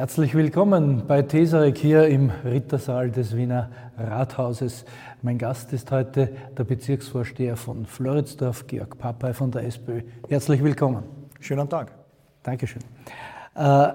Herzlich willkommen bei Tesarek hier im Rittersaal des Wiener Rathauses. Mein Gast ist heute der Bezirksvorsteher von Floridsdorf, Georg Papay von der SPÖ. Herzlich willkommen. Schönen Tag. Dankeschön. Äh,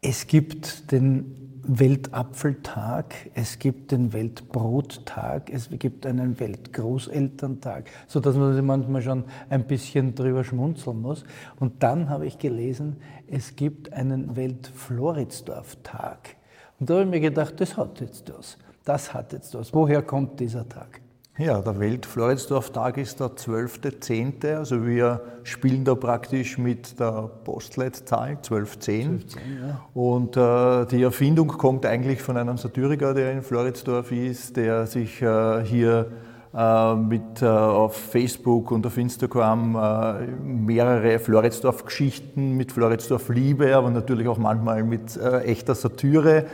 es gibt den Weltapfeltag, es gibt den Weltbrottag, es gibt einen Weltgroßelterntag, so dass man sich manchmal schon ein bisschen drüber schmunzeln muss. Und dann habe ich gelesen, es gibt einen Weltfloridsdorf-Tag. Und da habe ich mir gedacht, das hat jetzt was. Das hat jetzt was. Woher kommt dieser Tag? Ja, der Welt-Floridsdorf-Tag ist der 12.10. Also wir spielen da praktisch mit der Postleitzahl 1210. 1210 ja. Und äh, die Erfindung kommt eigentlich von einem Satiriker, der in Floridsdorf ist, der sich äh, hier äh, mit äh, auf Facebook und auf Instagram äh, mehrere Floridsdorf-Geschichten mit Floridsdorf-Liebe, aber natürlich auch manchmal mit äh, echter Satire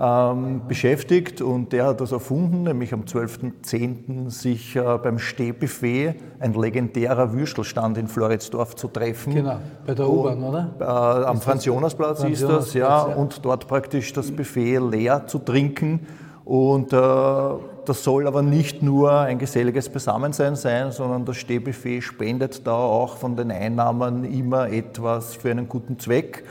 ähm, beschäftigt und der hat das erfunden, nämlich am 12.10. sich äh, beim Stehbuffet, ein legendärer Würstelstand in Floridsdorf, zu treffen. Genau, bei der U-Bahn, oder? Äh, am Franz-Jonas-Platz ist das, ja, ja, und dort praktisch das Buffet leer zu trinken. Und äh, das soll aber nicht nur ein geselliges Beisammensein sein, sondern das Stehbuffet spendet da auch von den Einnahmen immer etwas für einen guten Zweck.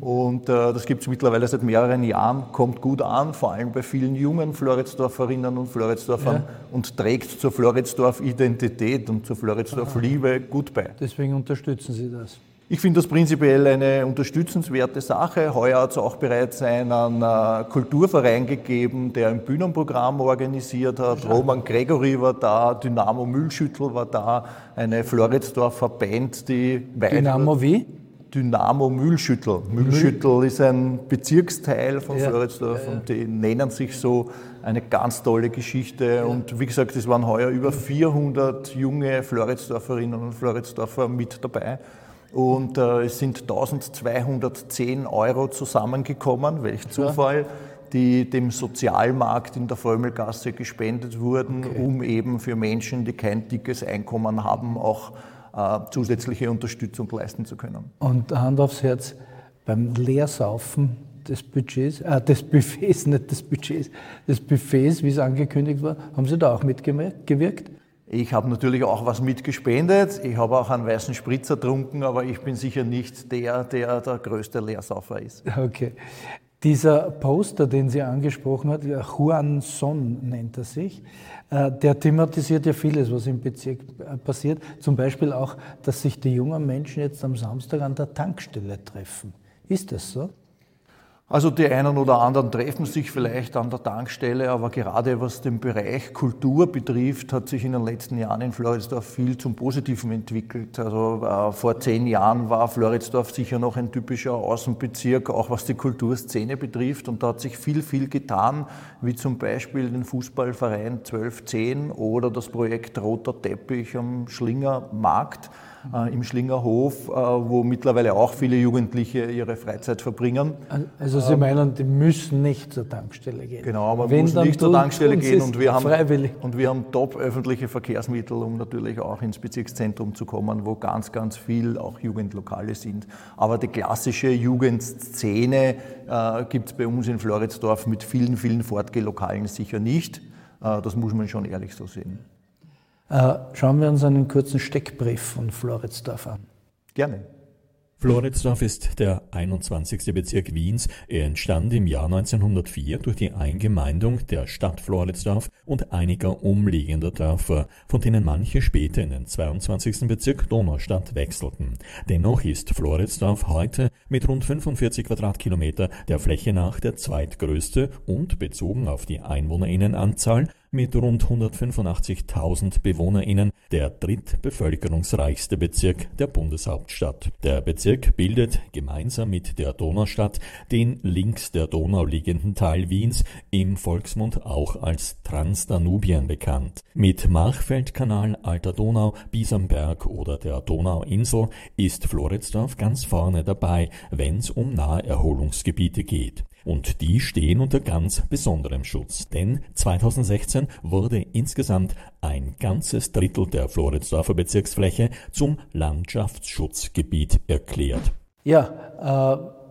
Und äh, das gibt es mittlerweile seit mehreren Jahren, kommt gut an, vor allem bei vielen jungen Floridsdorferinnen und Floridsdorfern ja. und trägt zur Floridsdorf-Identität und zur Floridsdorf-Liebe gut bei. Deswegen unterstützen Sie das. Ich finde das prinzipiell eine unterstützenswerte Sache. Heuer hat es auch bereits einen äh, Kulturverein gegeben, der ein Bühnenprogramm organisiert hat. Roman Gregory war da, Dynamo Müllschüttel war da, eine Floridsdorfer Band, die Dynamo wie? Dynamo Mühlschüttel. Mühlschüttel ist ein Bezirksteil von ja. Floridsdorf und die nennen sich so eine ganz tolle Geschichte. Ja. Und wie gesagt, es waren heuer über 400 junge Floridsdorferinnen und Floridsdorfer mit dabei. Und äh, es sind 1210 Euro zusammengekommen, welch Zufall. Ja die dem Sozialmarkt in der Frömmelgasse gespendet wurden, okay. um eben für Menschen, die kein dickes Einkommen haben, auch zusätzliche Unterstützung leisten zu können. Und Hand aufs Herz, beim Leersaufen des Budgets, äh, des Buffets, nicht des Budgets, des Buffets, wie es angekündigt war, haben Sie da auch mitgewirkt? Ich habe natürlich auch was mitgespendet. Ich habe auch einen weißen Spritzer getrunken, aber ich bin sicher nicht der, der der größte Leersaufer ist. Okay. Dieser Poster, den sie angesprochen hat, Juan Son nennt er sich, äh, der thematisiert ja vieles, was im Bezirk äh, passiert. Zum Beispiel auch, dass sich die jungen Menschen jetzt am Samstag an der Tankstelle treffen. Ist das so? Also die einen oder anderen treffen sich vielleicht an der Tankstelle, aber gerade was den Bereich Kultur betrifft, hat sich in den letzten Jahren in Floridsdorf viel zum Positiven entwickelt. Also äh, vor zehn Jahren war Floridsdorf sicher noch ein typischer Außenbezirk, auch was die Kulturszene betrifft. Und da hat sich viel, viel getan, wie zum Beispiel den Fußballverein 1210 oder das Projekt Roter Teppich am Schlingermarkt im Schlingerhof, äh, wo mittlerweile auch viele Jugendliche ihre Freizeit verbringen. Also Sie ähm, meinen, die müssen nicht zur Tankstelle gehen? Genau, man Wenn muss nicht zur Tankstelle gehen und wir, haben, und wir haben top öffentliche Verkehrsmittel, um natürlich auch ins Bezirkszentrum zu kommen, wo ganz, ganz viel auch Jugendlokale sind. Aber die klassische Jugendszene äh, gibt es bei uns in Floridsdorf mit vielen, vielen Fortgehlokalen sicher nicht. Äh, das muss man schon ehrlich so sehen. Äh, schauen wir uns einen kurzen Steckbrief von Floridsdorf an. Gerne. Floridsdorf ist der 21. Bezirk Wiens. Er entstand im Jahr 1904 durch die Eingemeindung der Stadt Floridsdorf und einiger umliegender Dörfer, von denen manche später in den 22. Bezirk Donaustadt wechselten. Dennoch ist Floridsdorf heute mit rund 45 Quadratkilometer der Fläche nach der zweitgrößte und bezogen auf die Einwohnerinnenanzahl mit rund 185.000 BewohnerInnen der drittbevölkerungsreichste Bezirk der Bundeshauptstadt. Der Bezirk bildet gemeinsam mit der Donaustadt den links der Donau liegenden Teil Wiens, im Volksmund auch als Transdanubien bekannt. Mit Machfeldkanal, Alter Donau, Biesenberg oder der Donauinsel ist Floridsdorf ganz vorne dabei, wenn's um Naherholungsgebiete geht. Und die stehen unter ganz besonderem Schutz, denn 2016 wurde insgesamt ein ganzes Drittel der Floridsdorfer Bezirksfläche zum Landschaftsschutzgebiet erklärt. Ja, äh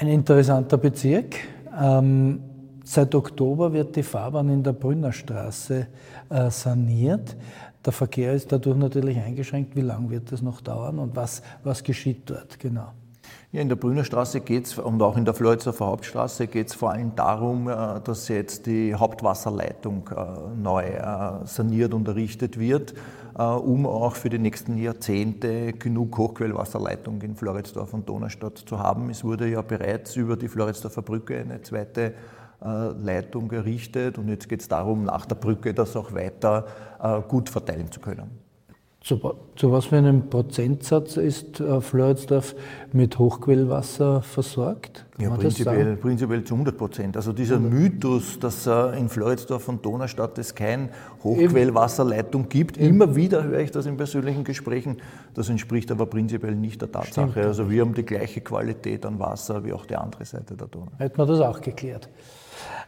Ein interessanter Bezirk. Ähm, seit Oktober wird die Fahrbahn in der Brünnerstraße äh, saniert. Der Verkehr ist dadurch natürlich eingeschränkt. Wie lange wird das noch dauern und was, was geschieht dort genau? Ja, in der Brünnerstraße geht es und auch in der Floridsdorfer Hauptstraße geht es vor allem darum, äh, dass jetzt die Hauptwasserleitung äh, neu äh, saniert und errichtet wird, um auch für die nächsten Jahrzehnte genug Hochquellwasserleitung in Floridsdorf und Donaustadt zu haben. Es wurde ja bereits über die Floridsdorfer Brücke eine zweite Leitung errichtet und jetzt geht es darum, nach der Brücke das auch weiter gut verteilen zu können. Zu, zu, was für einem Prozentsatz ist äh, Floridsdorf mit Hochquellwasser versorgt? Kann ja, prinzipiell, prinzipiell zu 100 Prozent. Also dieser 100. Mythos, dass äh, in Floridsdorf und Donaustadt es keine Hochquellwasserleitung gibt, Eben. immer wieder höre ich das in persönlichen Gesprächen. Das entspricht aber prinzipiell nicht der Tatsache. Stimmt. Also wir haben die gleiche Qualität an Wasser wie auch die andere Seite der Donau. Hätten wir das auch geklärt.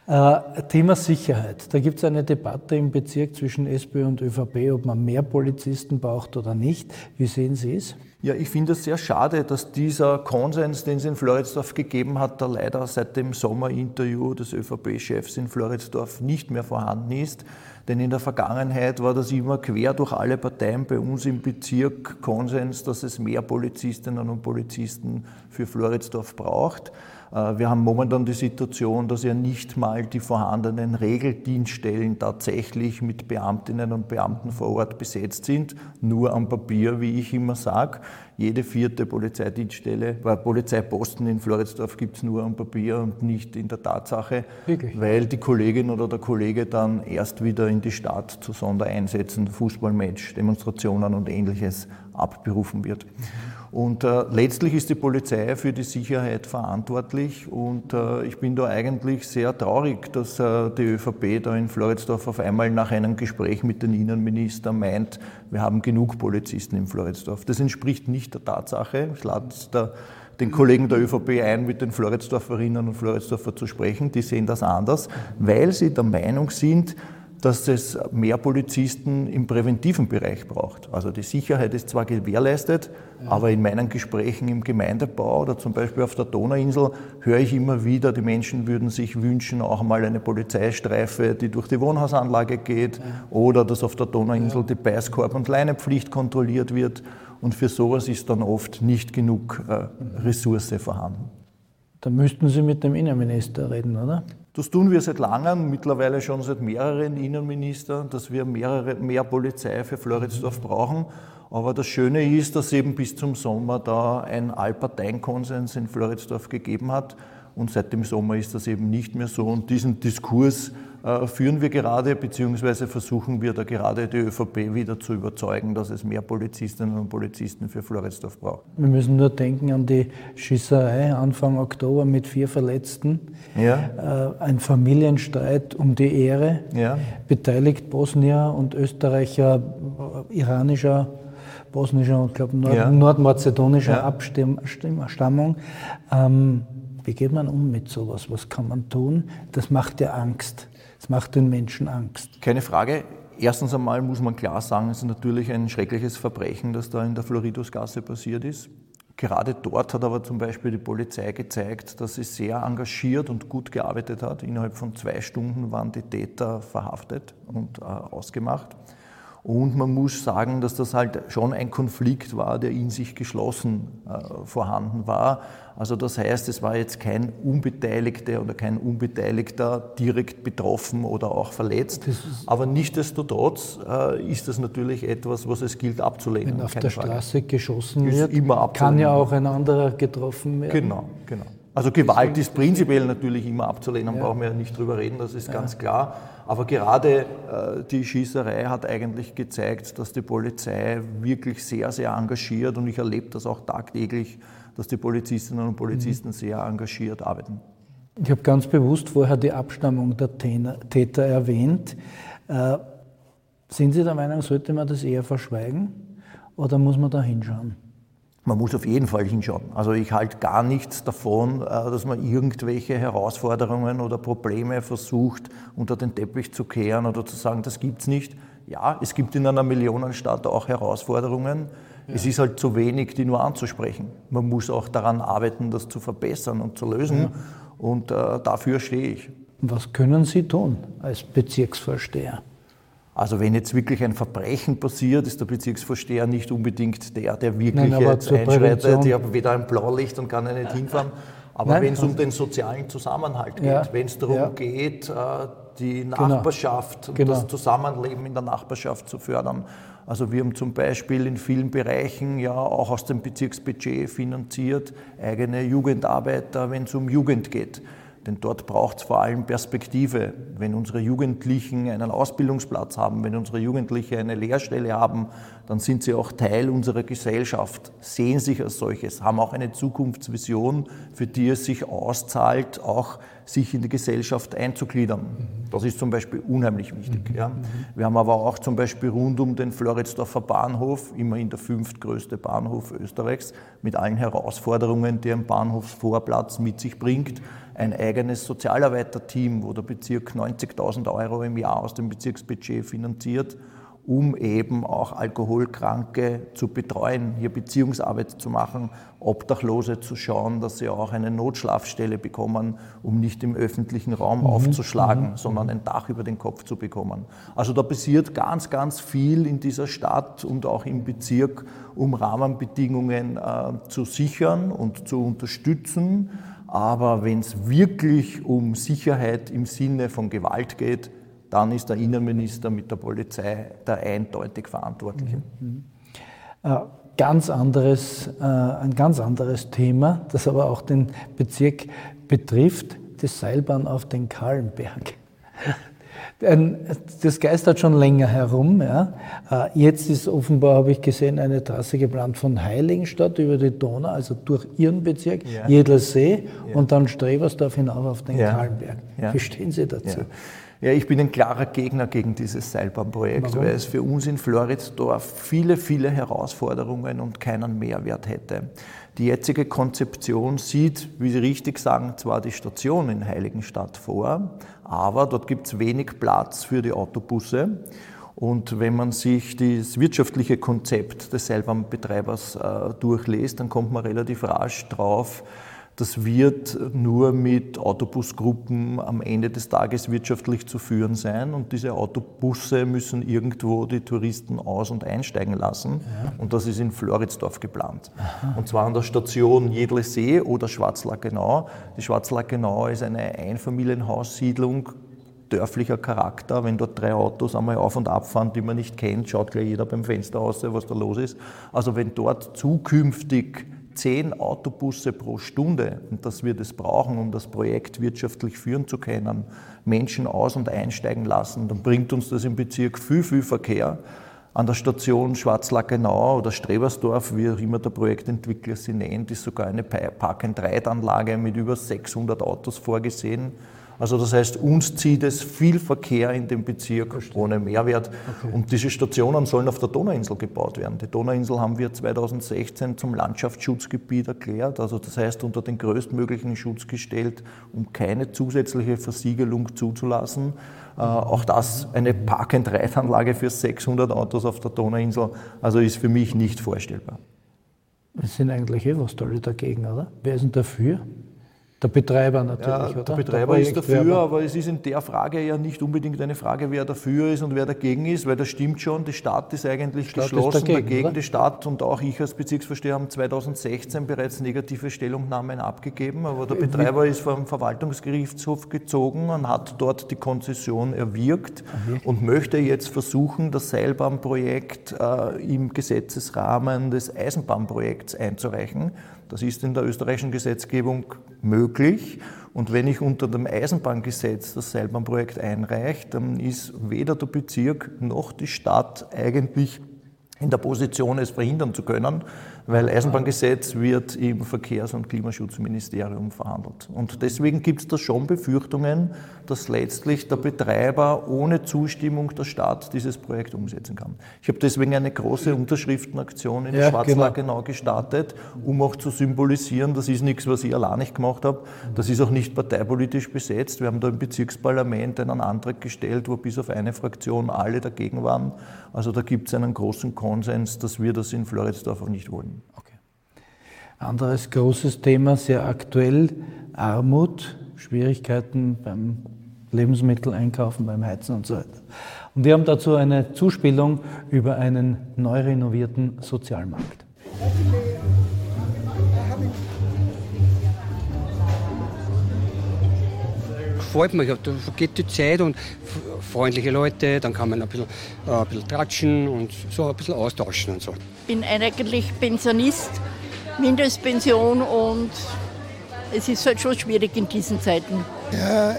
Äh, Thema Sicherheit. Da gibt es eine Debatte im Bezirk zwischen SPÖ und ÖVP, ob man mehr Polizisten braucht oder nicht. Wie sehen Sie es? Ja, ich finde es sehr schade, dass dieser Konsens, den es in Floridsdorf gegeben hat, da leider seit dem Sommerinterview des ÖVP-Chefs in Floridsdorf nicht mehr vorhanden ist. Denn in der Vergangenheit war das immer quer durch alle Parteien bei uns im Bezirk Konsens, dass es mehr Polizistinnen und Polizisten für Floridsdorf braucht. Äh, wir haben momentan die Situation, dass ja nicht mal die vorhandenen Regeldienststellen tatsächlich mit Beamtinnen und Beamten vor Ort besetzt sind, nur am Papier, wie ich immer sage. Jede vierte Polizeidienststelle, weil Polizeiposten in Floridsdorf gibt es nur am Papier und nicht in der Tatsache, Wirklich? weil die Kollegin oder der Kollege dann erst wieder in die Stadt zu Sondereinsätzen, Fußballmatch, Demonstrationen und ähnliches abberufen wird. Mhm. Und äh, letztlich ist die Polizei für die Sicherheit verantwortlich und äh, ich bin da eigentlich sehr traurig, dass äh, die ÖVP da in Floridsdorf auf einmal nach einem Gespräch mit den Innenministern meint, wir haben genug Polizisten in Floridsdorf. Das entspricht nicht der Tatsache. Ich lade der, den Kollegen der ÖVP ein, mit den Floridsdorferinnen und Floridsdorfer zu sprechen. Die sehen das anders, weil sie der Meinung sind, dass es mehr Polizisten im präventiven Bereich braucht. Also die Sicherheit ist zwar gewährleistet, ja. aber in meinen Gesprächen im Gemeindebau oder zum Beispiel auf der Donauinsel höre ich immer wieder, die Menschen würden sich wünschen, auch mal eine Polizeistreife, die durch die Wohnhausanlage geht ja. oder dass auf der Donauinsel ja. die Beißkorb- und Leinepflicht kontrolliert wird. Und für sowas ist dann oft nicht genug äh, Ressource vorhanden. Da müssten Sie mit dem Innenminister reden, oder? Das tun wir seit langem, mittlerweile schon seit mehreren Innenministern, dass wir mehrere, mehr Polizei für Floridsdorf brauchen. Aber das Schöne ist, dass eben bis zum Sommer da ein Allparteienkonsens in Floridsdorf gegeben hat. Und seit dem Sommer ist das eben nicht mehr so. Und diesen Diskurs äh, führen wir gerade, beziehungsweise versuchen wir da gerade die ÖVP wieder zu überzeugen, dass es mehr Polizistinnen und Polizisten für Floridsdorf braucht. Wir müssen nur denken an die Schießerei Anfang Oktober mit vier Verletzten. Ja. Äh, ein Familienstreit um die Ehre. Ja. Beteiligt Bosnier und Österreicher, iranischer bosnischer und glaube Nord ja. nordmazedonischer ja. Abstammung. Ähm, wie geht man um mit sowas? Was kann man tun? Das macht ja Angst. Es macht den Menschen Angst. Keine Frage. Erstens einmal muss man klar sagen, es ist natürlich ein schreckliches Verbrechen, das da in der Floridusgasse passiert ist. Gerade dort hat aber zum Beispiel die Polizei gezeigt, dass sie sehr engagiert und gut gearbeitet hat. Innerhalb von zwei Stunden waren die Täter verhaftet und äh, ausgemacht. Und man muss sagen, dass das halt schon ein Konflikt war, der in sich geschlossen äh, vorhanden war. Also das heißt, es war jetzt kein Unbeteiligter oder kein Unbeteiligter direkt betroffen oder auch verletzt. Aber nichtsdestotrotz äh, ist das natürlich etwas, was es gilt abzulehnen. Wenn auf der Frage. Straße geschossen wird, kann ja auch ein anderer getroffen werden. Genau, genau. Also Gewalt ist prinzipiell natürlich immer abzulehnen, ja. brauchen wir ja nicht drüber reden, das ist ja. ganz klar. Aber gerade äh, die Schießerei hat eigentlich gezeigt, dass die Polizei wirklich sehr, sehr engagiert und ich erlebe das auch tagtäglich, dass die Polizistinnen und Polizisten mhm. sehr engagiert arbeiten. Ich habe ganz bewusst vorher die Abstammung der Täter erwähnt. Äh, sind Sie der Meinung, sollte man das eher verschweigen oder muss man da hinschauen? Man muss auf jeden Fall hinschauen. Also ich halte gar nichts davon, äh, dass man irgendwelche Herausforderungen oder Probleme versucht, unter den Teppich zu kehren oder zu sagen, das gibt es nicht. Ja, es gibt in einer Millionenstadt auch Herausforderungen. Ja. Es ist halt zu wenig, die nur anzusprechen. Man muss auch daran arbeiten, das zu verbessern und zu lösen. Ja. Und äh, dafür stehe ich. Was können Sie tun als Bezirksvorsteher? Also wenn jetzt wirklich ein Verbrechen passiert, ist der Bezirksvorsteher nicht unbedingt der, der wirklich Nein, jetzt einschreitet. Ich habe weder ein Blaulicht und kann nicht hinfahren. Aber wenn es um den sozialen Zusammenhalt geht, ja. wenn es darum ja. geht, äh, die genau. Nachbarschaft und genau. das Zusammenleben in der Nachbarschaft zu fördern. Also wir haben zum Beispiel in vielen Bereichen ja auch aus dem Bezirksbudget finanziert eigene Jugendarbeiter, wenn es um Jugend geht. Denn dort braucht es vor allem Perspektive. Wenn unsere Jugendlichen einen Ausbildungsplatz haben, wenn unsere Jugendlichen eine Lehrstelle haben, dann sind sie auch Teil unserer Gesellschaft, sehen sich als solches, haben auch eine Zukunftsvision, für die es sich auszahlt, auch sich in die Gesellschaft einzugliedern. Das ist zum Beispiel unheimlich wichtig. Ja. Wir haben aber auch zum Beispiel rund um den Floridsdorfer Bahnhof, immerhin der fünftgrößte Bahnhof Österreichs, mit allen Herausforderungen, die ein Bahnhofsvorplatz mit sich bringt, ein eigenes Sozialarbeiterteam, wo der Bezirk 90.000 Euro im Jahr aus dem Bezirksbudget finanziert, um eben auch Alkoholkranke zu betreuen, hier Beziehungsarbeit zu machen, Obdachlose zu schauen, dass sie auch eine Notschlafstelle bekommen, um nicht im öffentlichen Raum mhm. aufzuschlagen, mhm. sondern ein Dach über den Kopf zu bekommen. Also da passiert ganz, ganz viel in dieser Stadt und auch im Bezirk, um Rahmenbedingungen äh, zu sichern und zu unterstützen aber wenn es wirklich um Sicherheit im Sinne von Gewalt geht, dann ist der Innenminister mit der Polizei der eindeutig Verantwortliche. Mhm. Äh, ganz anderes, äh, ein ganz anderes Thema, das aber auch den Bezirk betrifft, die Seilbahn auf den Kahlenberg. Das geistert schon länger herum. Ja. Äh, jetzt ist offenbar, habe ich gesehen, eine Trasse geplant von Heiligenstadt über die Donau, also durch Ihren Bezirk, ja. Jedlersee ja. und dann Strebersdorf hinauf auf den ja. Kahlenberg. Wie stehen Sie dazu? Ja, ich bin ein klarer Gegner gegen dieses Seilbahnprojekt, weil es für uns in Floridsdorf viele, viele Herausforderungen und keinen Mehrwert hätte. Die jetzige Konzeption sieht, wie Sie richtig sagen, zwar die Station in Heiligenstadt vor, aber dort gibt es wenig Platz für die Autobusse. Und wenn man sich das wirtschaftliche Konzept des Seilbahnbetreibers äh, durchliest, dann kommt man relativ rasch drauf, das wird nur mit Autobusgruppen am Ende des Tages wirtschaftlich zu führen sein und diese Autobusse müssen irgendwo die Touristen aus- und einsteigen lassen ja. und das ist in Floridsdorf geplant. Aha. Und zwar an der Station Jedlesee oder Schwarzlackenau. Die Schwarzlackenau ist eine Einfamilienhaussiedlung, dörflicher Charakter. Wenn dort drei Autos einmal auf und ab fahren, die man nicht kennt, schaut gleich jeder beim Fenster aus, was da los ist. Also wenn dort zukünftig zehn Autobusse pro Stunde, und dass wir das brauchen, um das Projekt wirtschaftlich führen zu können, Menschen aus- und einsteigen lassen, dann bringt uns das im Bezirk viel, viel Verkehr. An der Station Schwarzlackenau oder Strebersdorf, wie auch immer der Projektentwickler sie nennt, ist sogar eine Park-and-Ride-Anlage mit über 600 Autos vorgesehen. Also das heißt, uns zieht es viel Verkehr in den Bezirk Verstehe. ohne Mehrwert. Okay. Und diese Stationen sollen auf der Donauinsel gebaut werden. Die Donauinsel haben wir 2016 zum Landschaftsschutzgebiet erklärt. Also das heißt, unter den größtmöglichen Schutz gestellt, um keine zusätzliche Versiegelung zuzulassen. Äh, auch das eine Park-and-Ride-Anlage für 600 Autos auf der Donauinsel, also ist für mich nicht vorstellbar. Es sind eigentlich eh was tolle dagegen, oder? Wer ist denn dafür? Der Betreiber natürlich, ja, oder? Der Betreiber der ist dafür, aber es ist in der Frage ja nicht unbedingt eine Frage, wer dafür ist und wer dagegen ist, weil das stimmt schon, die Stadt ist eigentlich Stadt geschlossen ist dagegen. dagegen. Die Stadt und auch ich als Bezirksvorsteher haben 2016 bereits negative Stellungnahmen abgegeben, aber der Betreiber ist vom Verwaltungsgerichtshof gezogen und hat dort die Konzession erwirkt okay. und möchte jetzt versuchen, das Seilbahnprojekt äh, im Gesetzesrahmen des Eisenbahnprojekts einzureichen. Das ist in der österreichischen Gesetzgebung möglich. Und wenn ich unter dem Eisenbahngesetz das Seilbahnprojekt einreiche, dann ist weder der Bezirk noch die Stadt eigentlich in der Position, es verhindern zu können, weil Eisenbahngesetz wird im Verkehrs- und Klimaschutzministerium verhandelt. Und deswegen gibt es da schon Befürchtungen, dass letztlich der Betreiber ohne Zustimmung der Stadt dieses Projekt umsetzen kann. Ich habe deswegen eine große Unterschriftenaktion in ja, Schwarzlagenau genau. gestartet, um auch zu symbolisieren, das ist nichts, was ich allein nicht gemacht habe, das ist auch nicht parteipolitisch besetzt. Wir haben da im Bezirksparlament einen Antrag gestellt, wo bis auf eine Fraktion alle dagegen waren. Also da gibt es einen großen Konsens, dass wir das in Floridsdorf auch nicht wollen. Okay. Anderes großes Thema, sehr aktuell, Armut, Schwierigkeiten beim Lebensmitteleinkaufen, beim Heizen und so weiter. Und wir haben dazu eine Zuspielung über einen neu renovierten Sozialmarkt. gefällt mir. Da vergeht die Zeit und freundliche Leute, dann kann man ein bisschen, äh, ein bisschen tratschen und so ein bisschen austauschen und so. Ich bin eigentlich Pensionist, Mindestpension und es ist halt schon schwierig in diesen Zeiten. Ja,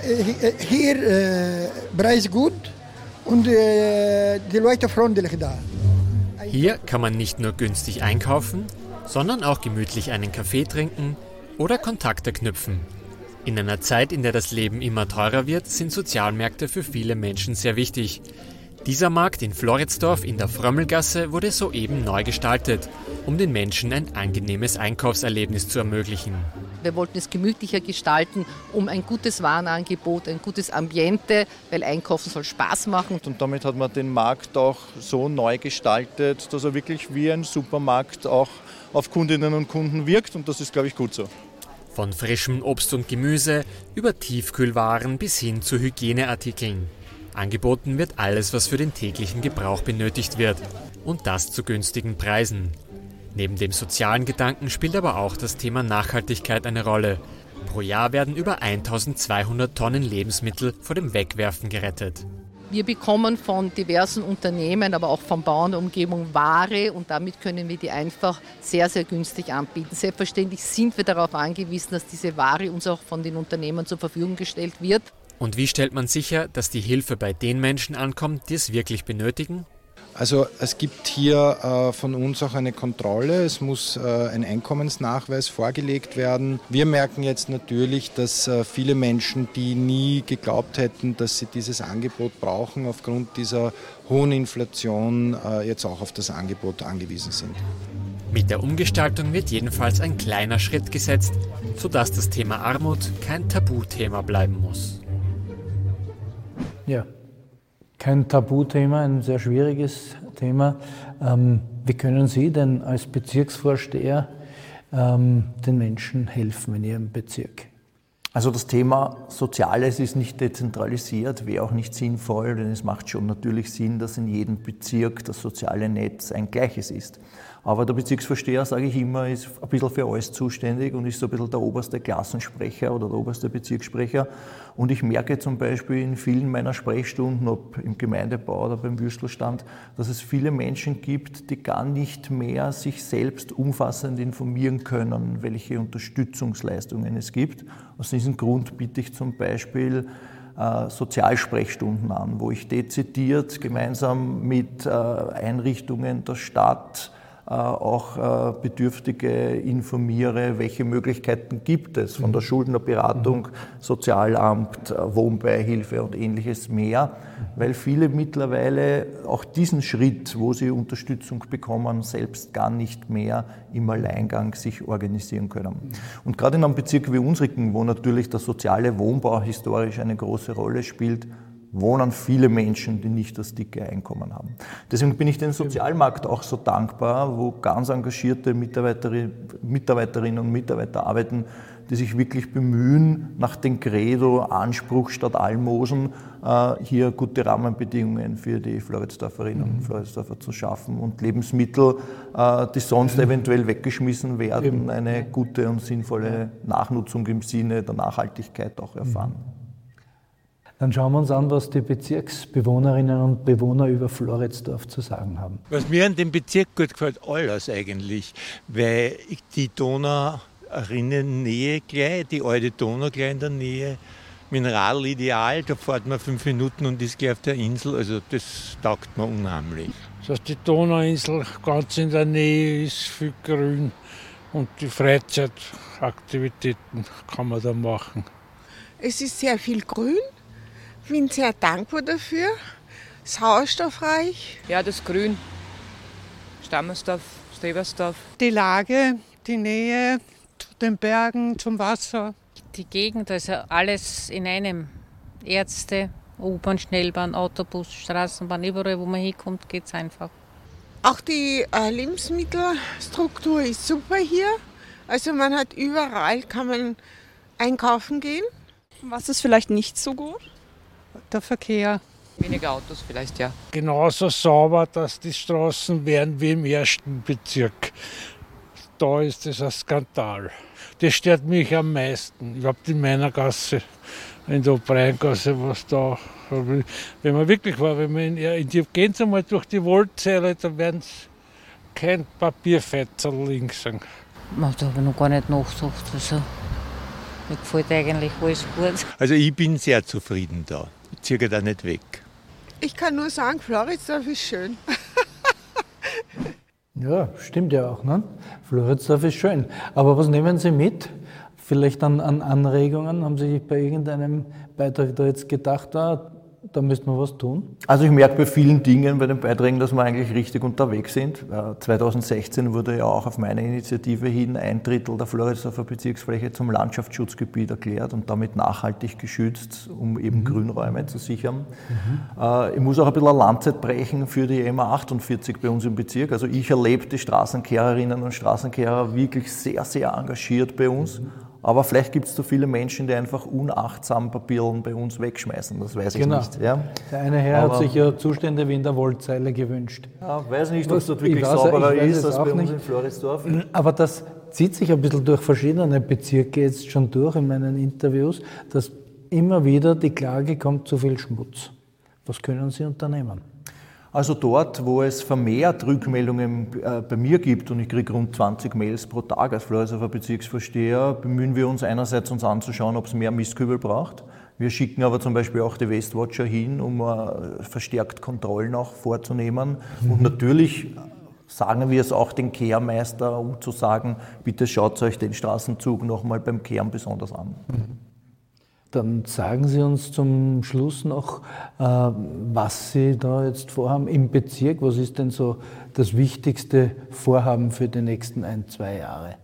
hier äh, Preis gut und äh, die Leute freundlich da. Hier kann man nicht nur günstig einkaufen, sondern auch gemütlich einen Kaffee trinken oder Kontakte knüpfen. In einer Zeit, in der das Leben immer teurer wird, sind Sozialmärkte für viele Menschen sehr wichtig. Dieser Markt in Floridsdorf in der Frömmelgasse wurde soeben neu gestaltet, um den Menschen ein angenehmes Einkaufserlebnis zu ermöglichen. Wir wollten es gemütlicher gestalten, um ein gutes Warenangebot, ein gutes Ambiente, weil Einkaufen soll Spaß machen. Und damit hat man den Markt auch so neu gestaltet, dass er wirklich wie ein Supermarkt auch auf Kundinnen und Kunden wirkt und das ist, glaube ich, gut so. Von frischem Obst und Gemüse über Tiefkühlwaren bis hin zu Hygieneartikeln. Angeboten wird alles, was für den täglichen Gebrauch benötigt wird. Und das zu günstigen Preisen. Neben dem sozialen Gedanken spielt aber auch das Thema Nachhaltigkeit eine Rolle. Pro Jahr werden über 1200 Tonnen Lebensmittel vor dem Wegwerfen gerettet. Wir bekommen von diversen Unternehmen, aber auch von Bauern der Umgebung Ware und damit können wir die einfach sehr, sehr günstig anbieten. Selbstverständlich sind wir darauf angewiesen, dass diese Ware uns auch von den Unternehmen zur Verfügung gestellt wird. Und wie stellt man sicher, dass die Hilfe bei den Menschen ankommt, die es wirklich benötigen? Also es gibt hier äh, von uns auch eine Kontrolle. Es muss äh, ein Einkommensnachweis vorgelegt werden. Wir merken jetzt natürlich, dass äh, viele Menschen, die nie geglaubt hätten, dass sie dieses Angebot brauchen, aufgrund dieser hohen Inflation äh, jetzt auch auf das Angebot angewiesen sind. Mit der Umgestaltung wird jedenfalls ein kleiner Schritt gesetzt, sodass das Thema Armut kein Tabuthema bleiben muss. Ja, kein Tabuthema, ein sehr schwieriges Thema. Ähm, wie können Sie denn als Bezirksvorsteher ähm, den Menschen helfen in Ihrem Bezirk? Also das Thema Soziales ist nicht dezentralisiert, wäre auch nicht sinnvoll, denn es macht schon natürlich Sinn, dass in jedem Bezirk das soziale Netz ein gleiches ist. Aber der Bezirksvorsteher, sage ich immer, ist ein bisschen für alles zuständig und ist so ein bisschen der oberste Klassensprecher oder der oberste Bezirkssprecher. Und ich merke zum Beispiel in vielen meiner Sprechstunden, ob im Gemeindebau oder beim Würstelstand, dass es viele Menschen gibt, die gar nicht mehr sich selbst umfassend informieren können, welche Unterstützungsleistungen es gibt. Aus diesem Grund biete ich zum Beispiel äh, Sozialsprechstunden an, wo ich dezidiert gemeinsam mit äh, Einrichtungen der Stadt auch äh, Bedürftige informiere, welche Möglichkeiten gibt es von der mhm. Schuldnerberatung, Sozialamt, äh, Wohnbeihilfe und ähnliches mehr, weil viele mittlerweile auch diesen Schritt, wo sie Unterstützung bekommen, selbst gar nicht mehr im Alleingang sich organisieren können. Mhm. Und gerade in einem Bezirk wie unsrigen, wo natürlich der soziale Wohnbau historisch eine große Rolle spielt, wohnen viele Menschen, die nicht das dicke Einkommen haben. Deswegen bin ich dem Sozialmarkt auch so dankbar, wo ganz engagierte Mitarbeiterinnen, Mitarbeiterinnen und Mitarbeiter arbeiten, die sich wirklich bemühen, nach dem Credo Anspruch statt Almosen äh, hier gute Rahmenbedingungen für die Floridsdorferinnen und mhm. Floridsdorfer zu schaffen und Lebensmittel, äh, die sonst mhm. eventuell weggeschmissen werden, eine gute und sinnvolle Nachnutzung im Sinne der Nachhaltigkeit auch erfahren. Dann schauen wir uns an, was die Bezirksbewohnerinnen und Bewohner über Floridsdorf zu sagen haben. Was mir an dem Bezirk gut gefällt, alles eigentlich, weil die Donau Nähe gleich, die alte Donau gleich in der Nähe, mit dem Radl ideal. Da fährt man fünf Minuten und ist gleich auf der Insel. Also das taugt mir unheimlich. Dass die Donauinsel ganz in der Nähe ist, viel Grün und die Freizeitaktivitäten kann man da machen. Es ist sehr viel Grün. Ich bin sehr dankbar dafür. Sauerstoffreich. Ja, das Grün. Stammersdorf, Strebersdorf. Die Lage, die Nähe zu den Bergen, zum Wasser. Die Gegend, also alles in einem. Ärzte, U-Bahn, Schnellbahn, Autobus, Straßenbahn, überall wo man hinkommt, geht es einfach. Auch die äh, Lebensmittelstruktur ist super hier. Also man hat überall, kann man einkaufen gehen. Was ist vielleicht nicht so gut? Der Verkehr. Weniger Autos vielleicht, ja. Genauso sauber, dass die Straßen wären wie im ersten Bezirk. Da ist es ein Skandal. Das stört mich am meisten. Überhaupt in meiner Gasse, in der Breingasse, was da. Wenn man wirklich war, wenn man in, in die, gehen Sie mal durch die Wollzeile, da werden Sie kein Papierfetzer links sein. Da habe ich noch gar nicht nachgedacht. Also, mir gefällt eigentlich alles gut. Also ich bin sehr zufrieden da. Ich ziehe da nicht weg. Ich kann nur sagen, Floridsdorf ist schön. ja, stimmt ja auch. Ne? Floridsdorf ist schön. Aber was nehmen Sie mit? Vielleicht an, an Anregungen? Haben Sie sich bei irgendeinem Beitrag da jetzt gedacht, ah, da müsste man was tun? Also ich merke bei vielen Dingen, bei den Beiträgen, dass wir eigentlich richtig unterwegs sind. 2016 wurde ja auch auf meine Initiative hin ein Drittel der Floridsdorfer Bezirksfläche zum Landschaftsschutzgebiet erklärt und damit nachhaltig geschützt, um eben mhm. Grünräume zu sichern. Mhm. Ich muss auch ein bisschen eine Lanze brechen für die MA 48 bei uns im Bezirk. Also ich erlebe die Straßenkehrerinnen und Straßenkehrer wirklich sehr, sehr engagiert bei uns. Mhm aber vielleicht gibt es so viele Menschen, die einfach unachtsam Papierlen bei uns wegschmeißen. Das weiß genau. ich nicht. Ja. Der eine Herr Aber hat sich ja Zustände wie in der Wollzeile gewünscht. Ja, weiß nicht, ob es dort wirklich sauberer ist als bei uns nicht. in Floridsdorf. Aber das zieht sich ein bisschen durch verschiedene Bezirke jetzt schon durch in meinen Interviews, dass immer wieder die Klage kommt, zu viel Schmutz. Was können Sie unternehmen? Also dort, wo es vermehrt Rückmeldungen äh, bei mir gibt, und ich kriege rund 20 Mails pro Tag als Floridsdorfer Bezirksvorsteher, bemühen wir uns einerseits uns anzuschauen, ob es mehr Mistkübel braucht. Wir schicken aber zum Beispiel auch die Westwatcher hin, um äh, verstärkt Kontrollen auch vorzunehmen. Mhm. Und natürlich sagen wir es auch den Kehrmeister, um zu sagen, bitte schaut euch den Straßenzug nochmal beim Kehren besonders an. Dann sagen Sie uns zum Schluss noch, äh, was Sie da jetzt vorhaben im Bezirk. Was ist denn so das wichtigste Vorhaben für die nächsten ein, zwei Jahre?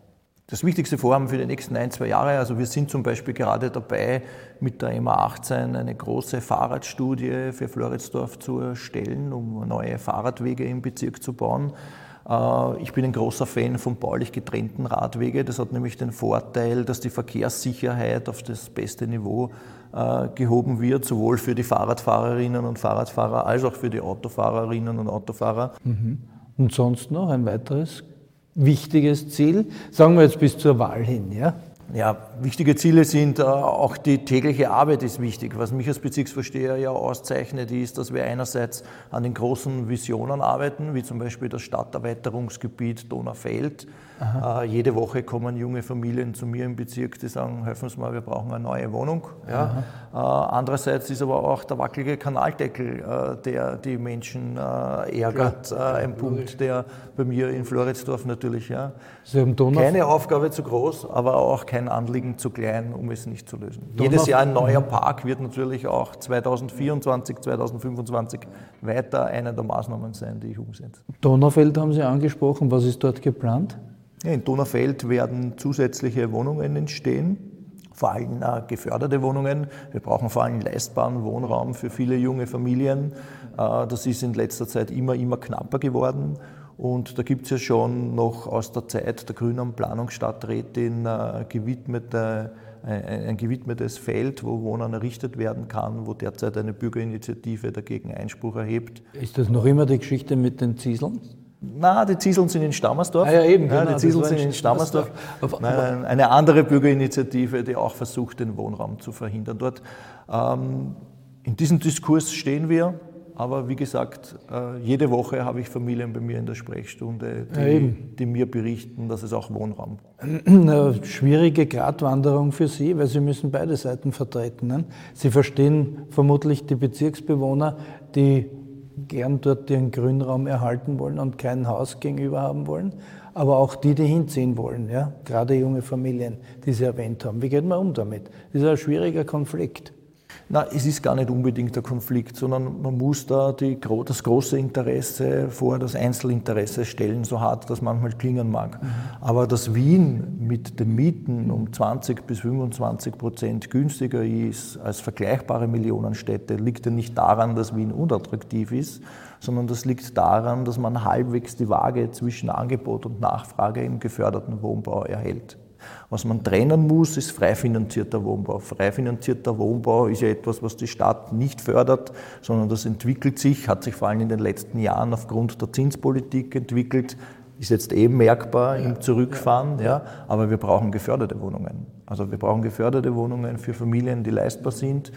Das wichtigste Vorhaben für die nächsten ein, zwei Jahre, also wir sind zum Beispiel gerade dabei, mit der MA18 eine große Fahrradstudie für Floridsdorf zu erstellen, um neue Fahrradwege im Bezirk zu bauen. Äh, ich bin ein großer Fan von baulich getrennten Radwege. Das hat nämlich den Vorteil, dass die Verkehrssicherheit auf das beste Niveau äh, gehoben wird, sowohl für die Fahrradfahrerinnen und Fahrradfahrer als auch für die Autofahrerinnen und Autofahrer. Mhm. Und sonst noch ein weiteres wichtiges Ziel, sagen wir jetzt bis zur Wahl hin, ja? Ja, wichtige Ziele sind äh, auch die tägliche Arbeit ist wichtig. Was mich als Bezirksvorsteher ja auszeichnet, ist, dass wir einerseits an den großen Visionen arbeiten, wie zum Beispiel das Stadterweiterungsgebiet Donaufeld. Äh, jede Woche kommen junge Familien zu mir im Bezirk, die sagen, helfen Sie mal, wir brauchen eine neue Wohnung. Ja. Äh, andererseits ist aber auch der wackelige Kanaldeckel, äh, der die Menschen äh, ärgert, äh, ein Punkt, der bei mir in Floridsdorf natürlich, ja. Keine Aufgabe zu groß, aber auch kein Anliegen zu klein, um es nicht zu lösen. Donau Jedes Jahr ein neuer Park wird natürlich auch 2024, 2025 weiter eine der Maßnahmen sein, die ich umsetze. Donaufeld haben Sie angesprochen, was ist dort geplant? In Donaufeld werden zusätzliche Wohnungen entstehen, vor allem äh, geförderte Wohnungen. Wir brauchen vor allem leistbaren Wohnraum für viele junge Familien. Äh, das ist in letzter Zeit immer, immer knapper geworden. Und da gibt es ja schon noch aus der Zeit der grünen Planungsstadträtin äh, gewidmete, ein, ein gewidmetes Feld, wo Wohnen errichtet werden kann, wo derzeit eine Bürgerinitiative dagegen Einspruch erhebt. Ist das noch immer die Geschichte mit den Zieseln? Na, die Zieseln sind in Stammersdorf. Ah, ja, eben, genau, ja, die Zieseln sind in Stammersdorf. Nein, eine andere Bürgerinitiative, die auch versucht, den Wohnraum zu verhindern dort. Ähm, in diesem Diskurs stehen wir. Aber wie gesagt, äh, jede Woche habe ich Familien bei mir in der Sprechstunde, die, Ja, die mir berichten, dass es auch Wohnraum Eine schwierige Gratwanderung für Sie, weil Sie müssen beide Seiten vertreten. Ne? Sie verstehen vermutlich die Bezirksbewohner, die gern dort ihren Grünraum erhalten wollen und kein Haus gegenüber haben wollen, aber auch die, die hinziehen wollen, ja? gerade junge Familien, die Sie erwähnt haben. Wie geht man um damit? Das ist ein schwieriger Konflikt. Na, es ist gar nicht unbedingt der Konflikt, sondern man muss da die, das große Interesse vor das Einzelinteresse stellen, so hart das manchmal klingen mag. Mhm. Aber dass Wien mit den Mieten um 20 bis 25 Prozent günstiger ist als vergleichbare Millionenstädte, liegt ja nicht daran, dass Wien unattraktiv ist, sondern das liegt daran, dass man halbwegs die Waage zwischen Angebot und Nachfrage im geförderten Wohnbau erhält. Was man trennen muss, ist frei finanzierter Wohnbau. Frei finanzierter Wohnbau ist ja etwas, was die Stadt nicht fördert, sondern das entwickelt sich, hat sich vor allem in den letzten Jahren aufgrund der Zinspolitik entwickelt, ist jetzt eben merkbar im Zurückfahren, ja, aber wir brauchen geförderte Wohnungen. Also wir brauchen geförderte Wohnungen für Familien, die leistbar sind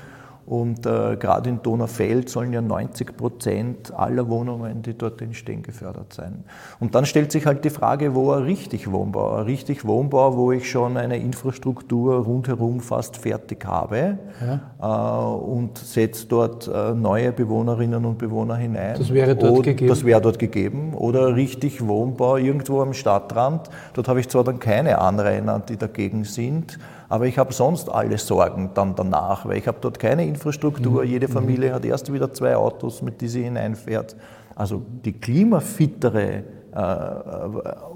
und äh, gerade in Donaufeld sollen ja 90 Prozent aller Wohnungen, die dort entstehen, gefördert sein. Und dann stellt sich halt die Frage, wo ein richtig Wohnbau? Ein richtig Wohnbau, wo ich schon eine Infrastruktur rundherum fast fertig habe ja. äh, und setze dort äh, neue Bewohnerinnen und Bewohner hinein. Das wäre dort oder, gegeben? Das wäre dort gegeben. Oder richtig Wohnbau irgendwo am Stadtrand. Dort habe ich zwar dann keine Anrainer, die dagegen sind, aber ich habe sonst alle Sorgen dann danach, weil ich habe dort keine Infrastruktur. Mhm. Jede mhm. Familie hat erst wieder zwei Autos, mit die sie hineinfährt. Also die klimafittere äh,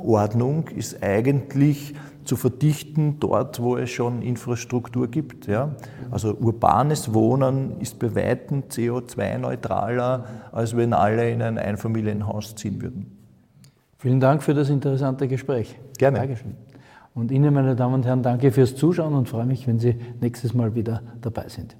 Ordnung ist eigentlich zu verdichten dort, wo es schon Infrastruktur gibt. Ja? Also urbanes Wohnen ist bei weitem CO2-neutraler, als wenn alle in ein Einfamilienhaus ziehen würden. Vielen Dank für das interessante Gespräch. Gerne. Dankeschön. Und Ihnen, meine Damen und Herren, danke fürs Zuschauen und freue mich, wenn Sie nächstes Mal wieder dabei sind.